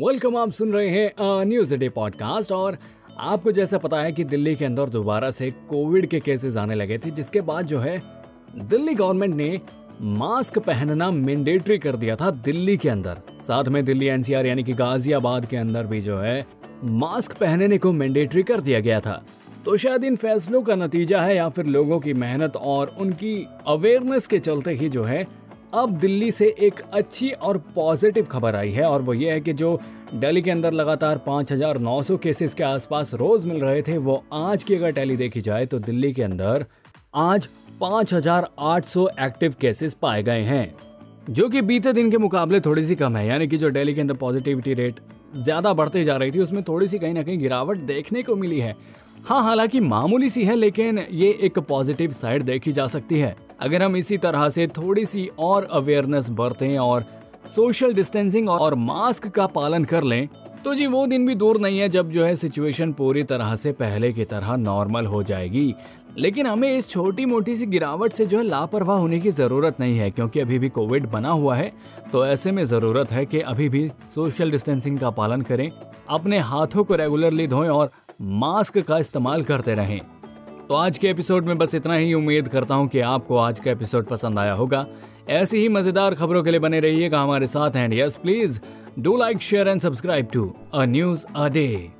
Welcome आप सुन रहे हैं न्यूज़ डे पॉडकास्ट और आपको जैसा पता है कि दिल्ली के अंदर दोबारा से कोविड के केसेस आने लगे थे, जिसके बाद जो है, दिल्ली गवर्नमेंट ने मास्क पहनना मैंडेटरी कर दिया था दिल्ली के अंदर। साथ में दिल्ली एनसीआर यानी कि गाजियाबाद के अंदर भी जो है मास्क पहनने को मैंडेटरी कर दिया गया था। तो शायद इन फैसलों का नतीजा है या फिर लोगों की मेहनत और उनकी अवेयरनेस के चलते ही जो है अब दिल्ली से एक अच्छी और पॉजिटिव खबर आई है और वो ये है कि जो दिल्ली के अंदर लगातार 5,900 केसेस के आसपास रोज मिल रहे थे वो आज की अगर टैली देखी जाए तो दिल्ली के अंदर आज 5,800 एक्टिव केसेस पाए गए हैं जो कि बीते दिन के मुकाबले थोड़ी सी कम है। यानी कि जो दिल्ली के अंदर पॉजिटिविटी रेट ज़्यादा बढ़ते जा रही थी उसमें थोड़ी सी कहीं ना कहीं गिरावट देखने को मिली है। हाँ हालाँकि मामूली सी है लेकिन ये एक पॉजिटिव साइड देखी जा सकती है। अगर हम इसी तरह से थोड़ी सी और अवेयरनेस बरतें और सोशल डिस्टेंसिंग और मास्क का पालन कर लें तो जी वो दिन भी दूर नहीं है जब जो है सिचुएशन पूरी तरह से पहले की तरह नॉर्मल हो जाएगी। लेकिन हमें इस छोटी मोटी सी गिरावट से जो है लापरवाह होने की ज़रूरत नहीं है, क्योंकि अभी भी कोविड बना हुआ है तो ऐसे में ज़रूरत है कि अभी भी सोशल डिस्टेंसिंग का पालन करें, अपने हाथों को रेगुलरली धोएँ और मास्क का इस्तेमाल करते रहें। तो आज के एपिसोड में बस इतना ही। उम्मीद करता हूँ कि आपको आज का एपिसोड पसंद आया होगा। ऐसी ही मज़ेदार खबरों के लिए बने रहिएगा हमारे साथ। And yes please do like share and subscribe to a news a day